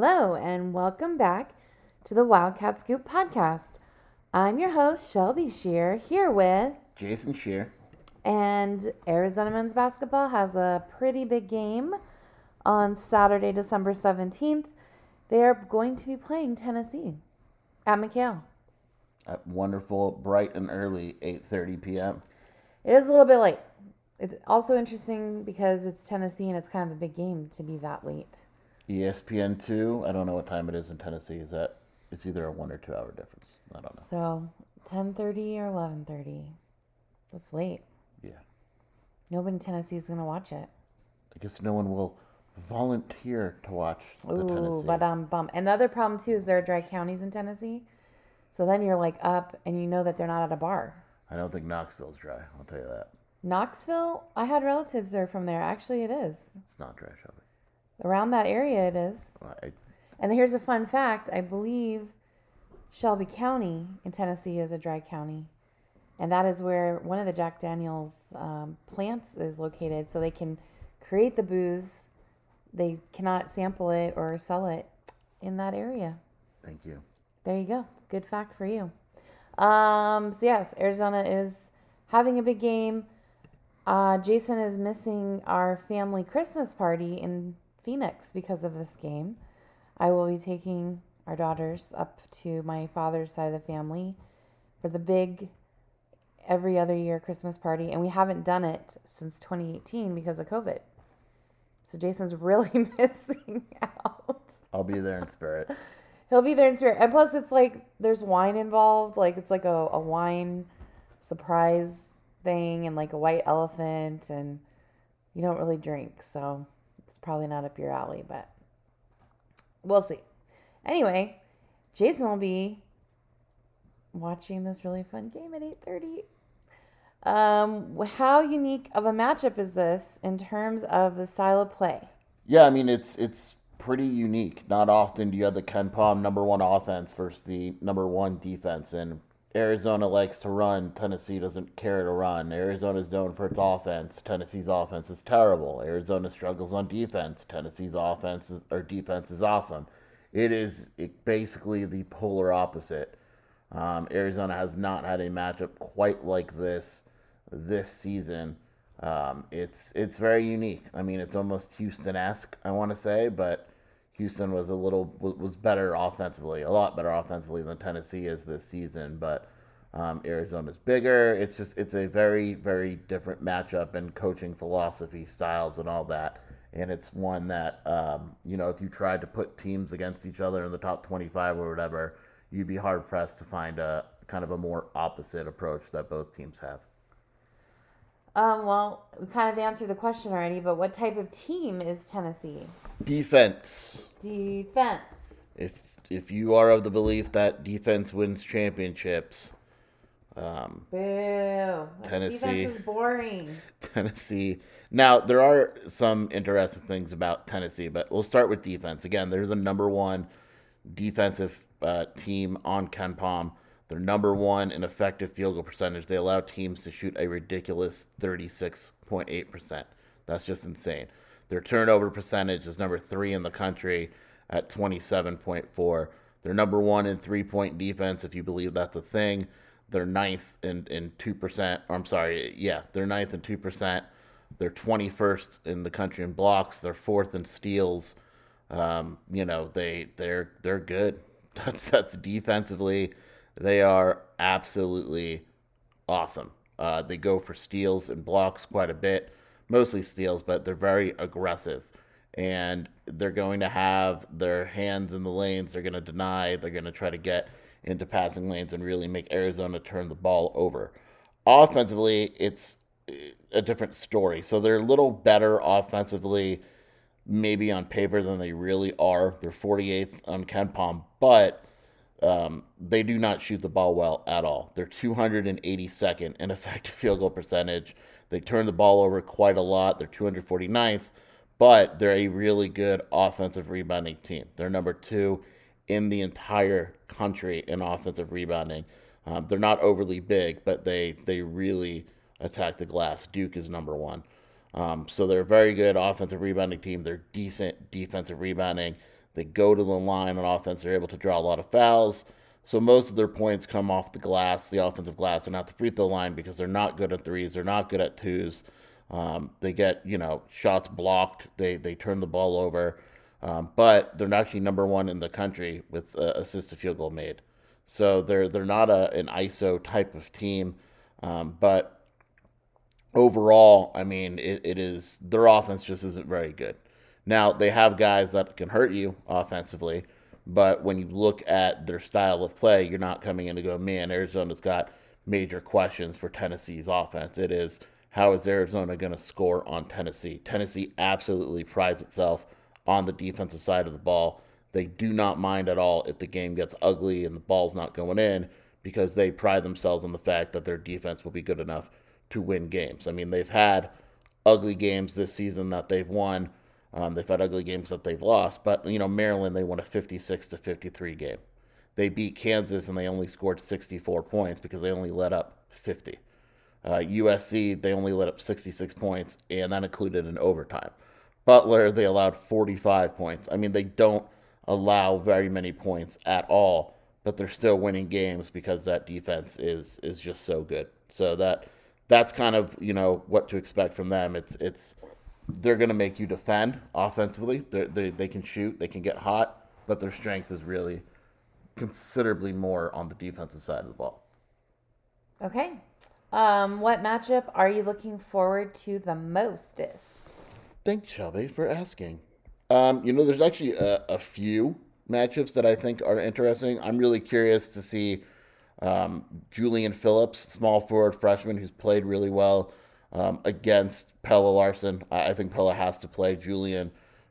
Hello, and welcome back to the Wildcat Scoop podcast. I'm your host, Shelby Scheer, here with Jason Scheer. And Arizona men's basketball has a pretty big game on Saturday, December 17th. They are going to be playing Tennessee at McKale. At wonderful, bright and early 8:30 p.m. It is a little bit late. It's also interesting because it's Tennessee and it's kind of a big game to be that late. ESPN two. I don't know what time it is in Tennessee. Is that it's either a one or two hour difference. I don't know. So ten thirty or eleven thirty. That's late. Yeah. Nobody in Tennessee is gonna watch it. I guess no one will volunteer to watch the Ooh, Tennessee. but um, bum. And the other problem too is there are dry counties in Tennessee, so then you're like up and you know that they're not at a bar. I don't think Knoxville's dry. I'll tell you that. Knoxville, I had relatives there from there. Actually, it is It's not dry, Shelby. Around that area. It is. I, And here's a fun fact: I believe Shelby County in Tennessee is a dry county, and that is where one of the Jack Daniels um, plants is located. So they can create the booze. They cannot sample it or sell it in that area. thank you. There you go. Good fact for you. Um, so yes, Arizona is having a big game. Uh, Jason is missing our family Christmas party in Phoenix because of this game. I will be taking our daughters up to my father's side of the family for the big every other year Christmas party, and we haven't done it since 2018 because of COVID. So Jason's really missing out. I'll be there in spirit. He'll be there in spirit. And plus, it's like there's wine involved. Like, it's like a, a wine surprise thing and like a white elephant. And you don't really drink. So it's probably not up your alley, but we'll see. Anyway, Jason will be watching this really fun game at 8.30 um how unique of a matchup is this in terms of the style of play Yeah, I mean it's it's pretty unique. Not often do you have the KenPom number one offense versus the number one defense, and Arizona likes to run. Tennessee doesn't care to run. Arizona's known for its offense. Tennessee's offense is terrible. Arizona struggles on defense. Tennessee's offense is, or defense is awesome. It is it basically the polar opposite. Um, Arizona has not had a matchup quite like this this season. Um, it's it's very unique. I mean, it's almost Houston-esque, I want to say, but Houston was a little was better offensively, a lot better offensively than Tennessee is this season. But um, Arizona's bigger. It's just it's a very very different matchup and coaching philosophy, styles, and all that. And it's one that um, you know if you tried to put teams against each other in the top twenty-five or whatever, you'd be hard pressed to find a kind of a more opposite approach that both teams have. Um, well, we kind of answered the question already, but what type of team is Tennessee? Defense. Defense. If if you are of the belief that defense wins championships, um, Boo. Tennessee. Defense is boring. Tennessee. Now there are some interesting things about Tennessee, but we'll start with defense. Again, they're the number one defensive uh, team on KenPom. They're number one in effective field goal percentage. They allow teams to shoot a ridiculous 36.8%. That's just insane. Their turnover percentage is number three in the country at 27.4. They're number one in three point defense, if you believe that's a thing. They're ninth in, in 2%. Or I'm sorry, yeah, they're ninth in 2%. They're 21st in the country in blocks. They're fourth in steals. Um, you know, they they're they're good. That's that's defensively. They are absolutely awesome. Uh, they go for steals and blocks quite a bit, mostly steals, but they're very aggressive. And they're going to have their hands in the lanes. They're going to deny. They're going to try to get into passing lanes and really make Arizona turn the ball over. Offensively, it's a different story. So they're a little better offensively maybe on paper than they really are. They're 48th on KenPom, but um, they do not shoot the ball well at all. They're 282nd in effective field goal percentage. They turn the ball over quite a lot. They're 249th, but they're a really good offensive rebounding team. They're number two in the entire country in offensive rebounding. Um, they're not overly big, but they they really attack the glass. Duke is number one. Um, so they're a very good offensive rebounding team. They're decent defensive rebounding. They go to the line on offense. They're able to draw a lot of fouls. So most of their points come off the glass, the offensive glass, and not the free throw line because they're not good at threes. They're not good at twos. Um, they get you know shots blocked. They they turn the ball over, um, but they're actually number one in the country with uh, assisted field goal made. So they're they're not a, an ISO type of team, um, but overall, I mean, it, it is their offense just isn't very good. Now they have guys that can hurt you offensively, but when you look at their style of play, you're not coming in to go, man, Arizona's got major questions for Tennessee's offense. It is how is Arizona going to score on Tennessee? Tennessee absolutely prides itself on the defensive side of the ball. They do not mind at all if the game gets ugly and the ball's not going in because they pride themselves on the fact that their defense will be good enough to win games. I mean, they've had ugly games this season that they've won. Um, they've had ugly games that they've lost, but you know, Maryland they won a 56 to 53 game. They beat Kansas and they only scored 64 points because they only let up 50. Uh, USC they only let up 66 points and that included an overtime. Butler they allowed 45 points. I mean, they don't allow very many points at all, but they're still winning games because that defense is is just so good. So that that's kind of you know what to expect from them. It's it's they're going to make you defend offensively. They they they can shoot, they can get hot, but their strength is really considerably more on the defensive side of the ball. Okay. Um, what matchup are you looking forward to the mostest? Thanks, Shelby, for asking. Um, you know, there's actually a, a, few matchups that I think are interesting. I'm really curious to see um, Julian Phillips, small forward freshman who's played really well um, against Pelle Larsson. I, I, think Pella has to play Julian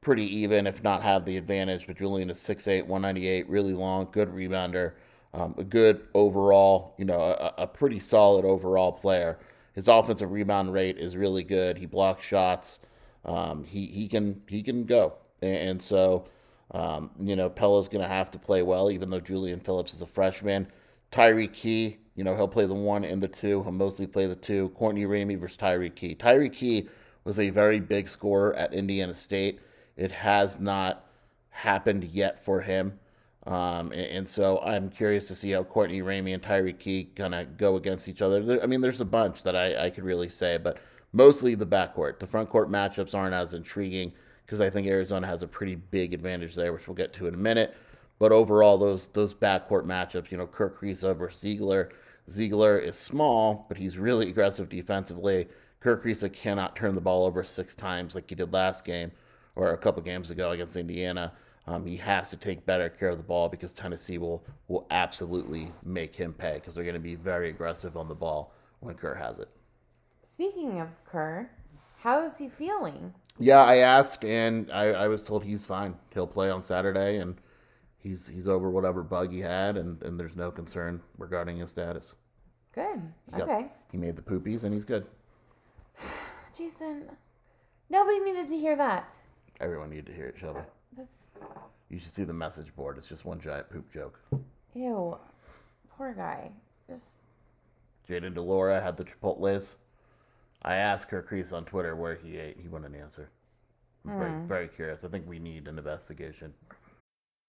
pretty even, if not have the advantage. But Julian is 6'8, 198, really long, good rebounder, um, a good overall, you know, a, a pretty solid overall player. His offensive rebound rate is really good. He blocks shots. Um, he he can he can go, and, and so um, you know Pelle's going to have to play well, even though Julian Phillips is a freshman. Tyreke Key, you know, he'll play the one and the two. He'll mostly play the two. Courtney Ramey versus Tyreke Key. Tyreke Key was a very big scorer at Indiana State. It has not happened yet for him. Um, and, and, so I'm curious to see how Courtney Ramey and Tyreke Key kind of go against each other. There, I mean, there's a bunch that I, I could really say, but mostly the backcourt. The front court matchups aren't as intriguing because I think Arizona has a pretty big advantage there, which we'll get to in a minute. But overall, those those backcourt matchups, you know, Kerr Kriisa versus Zeigler. Zeigler is small, but he's really aggressive defensively. Kerr Kriisa cannot turn the ball over six times like he did last game or a couple games ago against Indiana. Um, he has to take better care of the ball because Tennessee will will absolutely make him pay because they're going to be very aggressive on the ball when Kerr has it. Speaking of Kerr, how is he feeling? Yeah, I asked, and I, I was told he's fine. He'll play on Saturday, and he's he's over whatever bug he had, and, and there's no concern regarding his status. Good. He okay. Got, he made the poopies, and he's good. Jason, nobody needed to hear that. Everyone needed to hear it, Shelby. That's. You should see the message board. It's just one giant poop joke. Ew, poor guy. Just. Jaden Delora had the Chipotles. I asked Kerr Kriisa on Twitter where he ate. He wouldn't answer. I'm very, hmm. very curious. I think we need an investigation.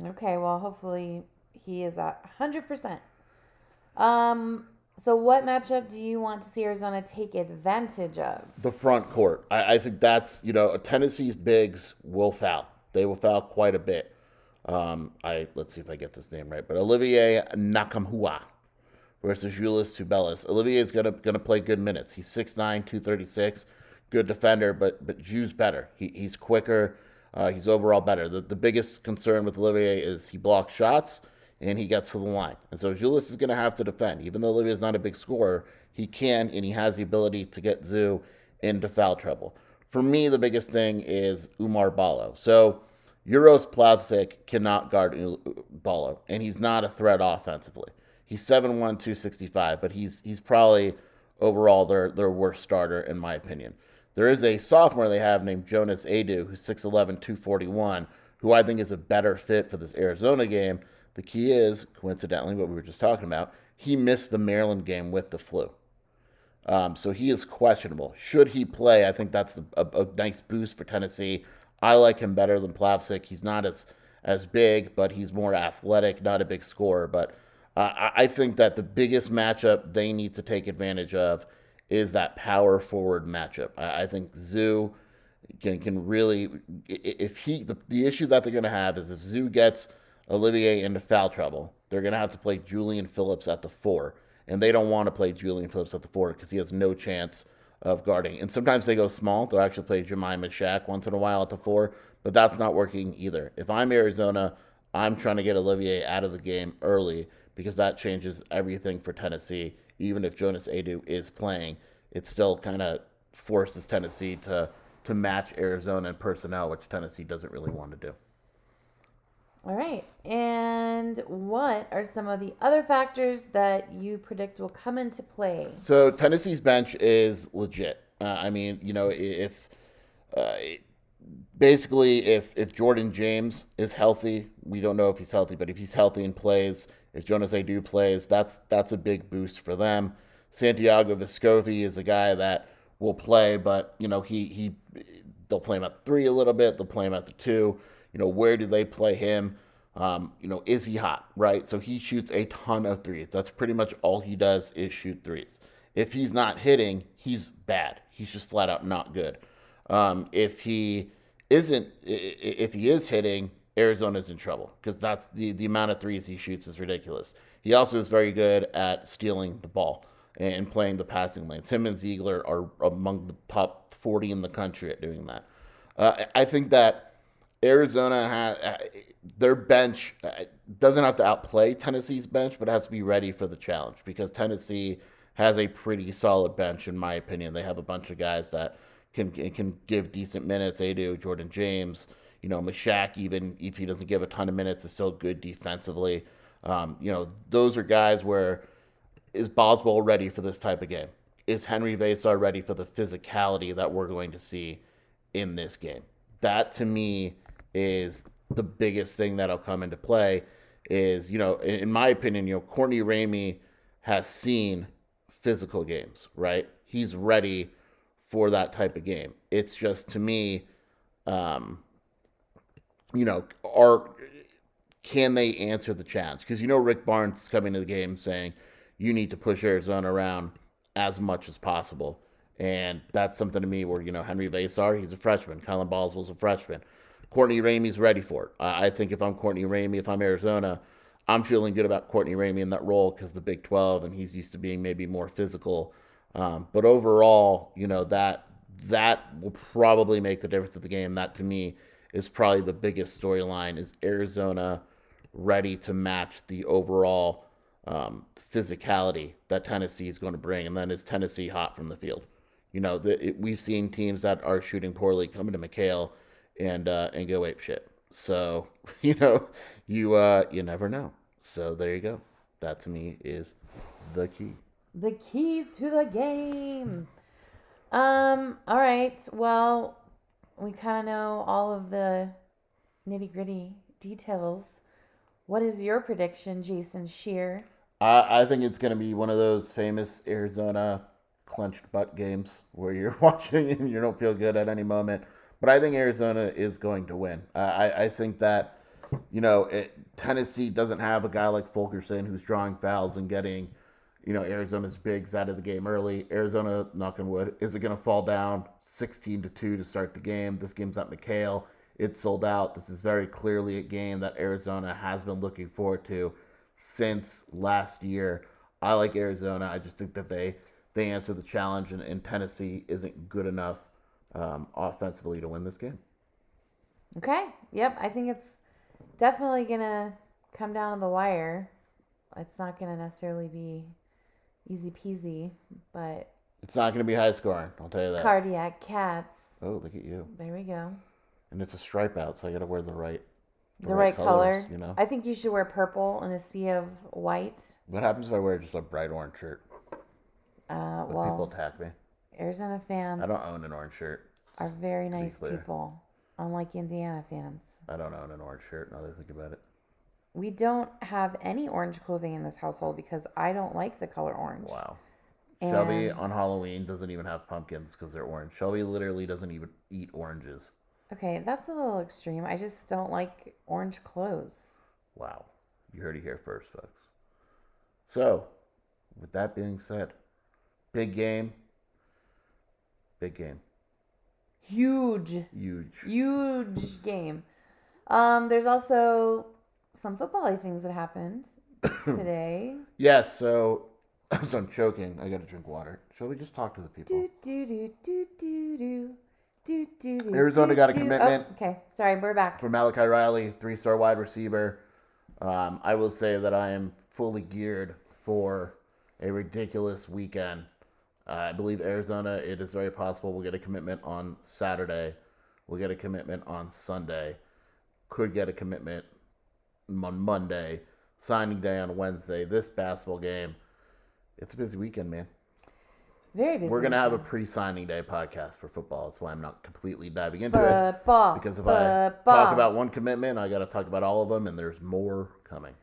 Okay, well, hopefully he is at 100%. Um, So, what matchup do you want to see Arizona take advantage of? The front court. I, I think that's, you know, Tennessee's bigs will foul. They will foul quite a bit. Um, I Let's see if I get this name right. But Olivier Nkamhoua versus Julius Tubelis. Olivier is gonna gonna play good minutes. He's 6'9", 236, good defender, but but Ju's better. He, he's quicker. Uh, he's overall better. The the biggest concern with Olivier is he blocks shots and he gets to the line. And so Julius is gonna have to defend. Even though Olivier is not a big scorer, he can and he has the ability to get Zu into foul trouble. For me, the biggest thing is Oumar Ballo. So Uros Plavsic cannot guard Ballo, and he's not a threat offensively. He's 7'1", 265, but he's he's probably overall their their worst starter in my opinion. There is a sophomore they have named Jonas Aidoo, who's 6'11", 241, who I think is a better fit for this Arizona game. The key is, coincidentally, what we were just talking about, he missed the Maryland game with the flu. Um, so he is questionable. Should he play, I think that's a, a, nice boost for Tennessee. I like him better than Plavsic. He's not as as big, but he's more athletic, not a big scorer. But uh, I think that the biggest matchup they need to take advantage of is that power forward matchup. I, I think Zoo can can really if he the, the issue that they're going to have is if Zoo gets Olivier into foul trouble, they're going to have to play Julian Phillips at the four, and they don't want to play Julian Phillips at the four because he has no chance of guarding. And sometimes they go small; they'll actually play Jahmai Mashack once in a while at the four, but that's not working either. If I'm Arizona, I'm trying to get Olivier out of the game early because that changes everything for Tennessee. Even if Jonas Aidoo is playing, it still kind of forces Tennessee to to match Arizona in personnel, which Tennessee doesn't really want to do. All right. And what are some of the other factors that you predict will come into play? So Tennessee's bench is legit. Uh, I mean, you know, if uh, basically if if Jordan James is healthy, we don't know if he's healthy, but if he's healthy and plays, if Jonas Aidoo plays, that's that's a big boost for them. Santiago Vescovi is a guy that will play, but you know he he they'll play him at three a little bit, they'll play him at the two. You know where do they play him? Um, you know is he hot? Right, so he shoots a ton of threes. That's pretty much all he does is shoot threes. If he's not hitting, he's bad. He's just flat out not good. Um, if he isn't, if he is hitting, Arizona's in trouble because that's the, the amount of threes he shoots is ridiculous. He also is very good at stealing the ball and playing the passing lanes. Him and Zeigler are among the top 40 in the country at doing that. Uh, I think that Arizona has uh, their bench uh, doesn't have to outplay Tennessee's bench, but has to be ready for the challenge because Tennessee has a pretty solid bench, in my opinion. They have a bunch of guys that can can give decent minutes. They do. Jordan James, you know, Mashack, even if he doesn't give a ton of minutes, is still good defensively. Um, you know, those are guys where is Boswell ready for this type of game? Is Henry Veesaar ready for the physicality that we're going to see in this game? That to me is the biggest thing that'll come into play. Is you know, in, in my opinion, you know, Courtney Ramey has seen physical games, right? He's ready for that type of game. It's just to me, um, you know, are can they answer the challenge? Because you know Rick Barnes is coming to the game saying you need to push Arizona around as much as possible. And that's something to me where, you know, Henry Veesaar, he's a freshman. Kylan Boswell's a freshman. Courtney Ramey's ready for it. I think if I'm Courtney Ramey, if I'm Arizona, I'm feeling good about Courtney Ramey in that role because the Big 12 and he's used to being maybe more physical. Um, but overall, you know, that that will probably make the difference of the game. That to me is probably the biggest storyline is Arizona ready to match the overall um, physicality that Tennessee is going to bring, and then is Tennessee hot from the field? You know, the, it, we've seen teams that are shooting poorly come into McKale and uh, and go ape shit. So you know, you uh, you never know. So there you go. That to me is the key. The keys to the game. Um. All right. Well, we kind of know all of the nitty gritty details. What is your prediction, Jason Scheer? I, I think it's going to be one of those famous Arizona clenched butt games where you're watching and you don't feel good at any moment. But I think Arizona is going to win. I, I think that, you know, it, Tennessee doesn't have a guy like Fulkerson who's drawing fouls and getting, you know, Arizona's bigs out of the game early. Arizona, knock on wood, is it going to fall down 16 to 2 to start the game? This game's at McKale. It's sold out. This is very clearly a game that Arizona has been looking forward to since last year. I like Arizona. I just think that they they answer the challenge, and, and Tennessee isn't good enough um, offensively to win this game. Okay. Yep. I think it's definitely gonna come down to the wire. It's not gonna necessarily be easy peasy, but It's not going to be high scoring. I'll tell you that. cardiac cats. Oh, look at you! There we go. And it's a stripe out, so I got to wear the right. The, right, color. colors, You know. I think you should wear purple in a sea of white. What happens if I wear just a bright orange shirt? Uh, well, people attack me? Arizona fans I don't own an orange shirt. are very nice people, unlike Indiana fans. I don't own an orange shirt. Now that I think about it. We don't have any orange clothing in this household because I don't like the color orange. Wow. Shelby on Halloween doesn't even have pumpkins because they're orange. Shelby literally doesn't even eat oranges. Okay, that's a little extreme. I just don't like orange clothes. Wow. You heard it here first, folks. So, with that being said, big game. Big game. Huge, Huge. huge game. Um, there's also some football things that happened today. Yes, so as I'm choking, I gotta drink water. Shall we just talk to the people? Do do do do do do do do. Arizona got a commitment. Oh, okay, sorry, we're back. For Malachi Riley, three star wide receiver. Um, I will say that I am fully geared for a ridiculous weekend. Uh, I believe Arizona, it is very possible we'll get a commitment on Saturday. We'll get a commitment on Sunday. Could get a commitment on Monday. Signing day on Wednesday. This basketball game, it's a busy weekend, man. Very busy. We're gonna have a pre-signing day podcast for football. That's why I'm not completely diving into it football because if I talk about one commitment, I got to talk about all of them, and there's more coming.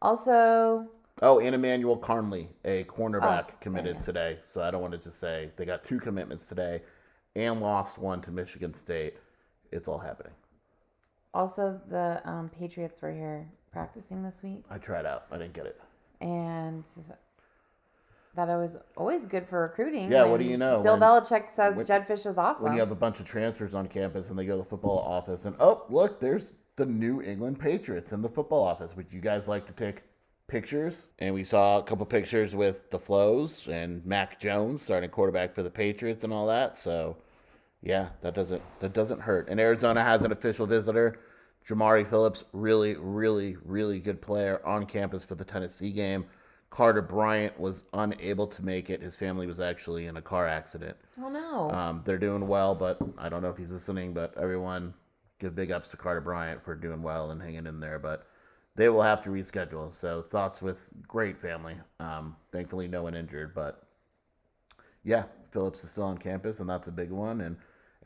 also Oh, and Emmanuel Carnley, a cornerback, Oh, committed today. So I don't want to just say they got two commitments today, and lost one to Michigan State. It's all happening. Also the um, Patriots were here practicing this week, I tried out. I didn't get it. and that it was always good for recruiting. Yeah, what when do you know? Bill When- Belichick says when- Jedd Fisch is awesome. When you have a bunch of transfers on campus and they go to the football office, and oh, look, there's the New England Patriots in the football office. Would you guys like to take pictures? And we saw a couple pictures with the Flows and Mac Jones starting quarterback for the Patriots and all that. So, yeah, that doesn't that doesn't hurt. And Arizona has an official visitor, Jamari Phillips, really, really, really good player on campus for the Tennessee game. Carter Bryant was unable to make it. His family was actually in a car accident. oh no. Um, they're doing well, but I don't know if he's listening. But everyone, give big ups to Carter Bryant for doing well and hanging in there. But they will have to reschedule. So thoughts with great family. Um, thankfully, no one injured. But yeah, Phillips is still on campus, and that's a big one. And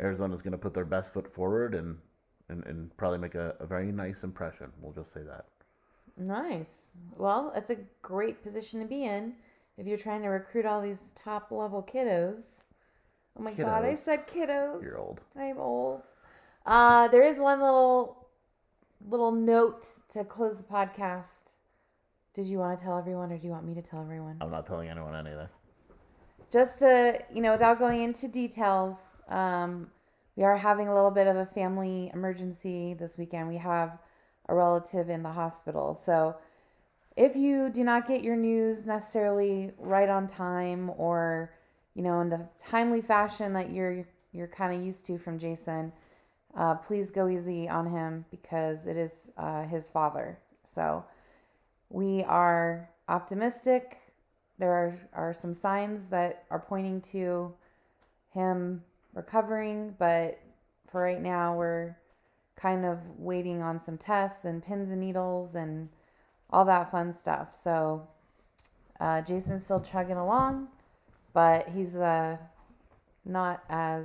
Arizona's going to put their best foot forward and and, and probably make a, a very nice impression. We'll just say that. Nice. Well, it's a great position to be in if you're trying to recruit all these top level kiddos. Oh my god, I said kiddos. You're old. I'm old. Uh, there is one little little note to close the podcast. Did you want to tell everyone, or do you want me to tell everyone? I'm not telling anyone anything. just to you know without going into details um, we are having a little bit of a family emergency this weekend. We have a relative in the hospital. So if you do not get your news necessarily right on time or you know in the timely fashion that you're you're kind of used to from jason uh, please go easy on him because it is uh, his father. So we are optimistic. There are, are some signs that are pointing to him recovering, but for right now, we're kind of waiting on some tests and pins and needles and all that fun stuff. So, uh, Jason's still chugging along, but he's uh, not as,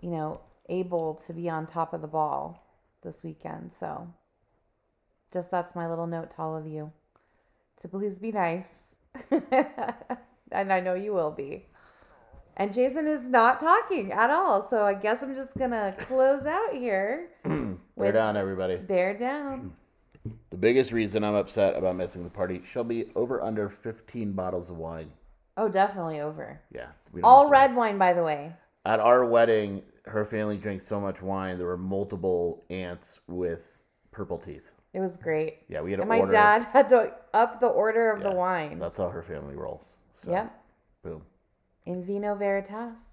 you know, able to be on top of the ball this weekend. So, just that's my little note to all of you to please be nice. and I know you will be. And Jason is not talking at all. So I guess I'm just going to close out here. Bear down, everybody. Bear down. The biggest reason I'm upset about missing the party, she'll be over under 15 bottles of wine. Oh, definitely over. Yeah. All red wine, by the way. At our wedding, her family drank so much wine, there were multiple aunts with purple teeth. It was great. Yeah, we had to And my order. dad had to up the order of the wine. That's how her family rolls. So, Yep. Boom. In vino veritas.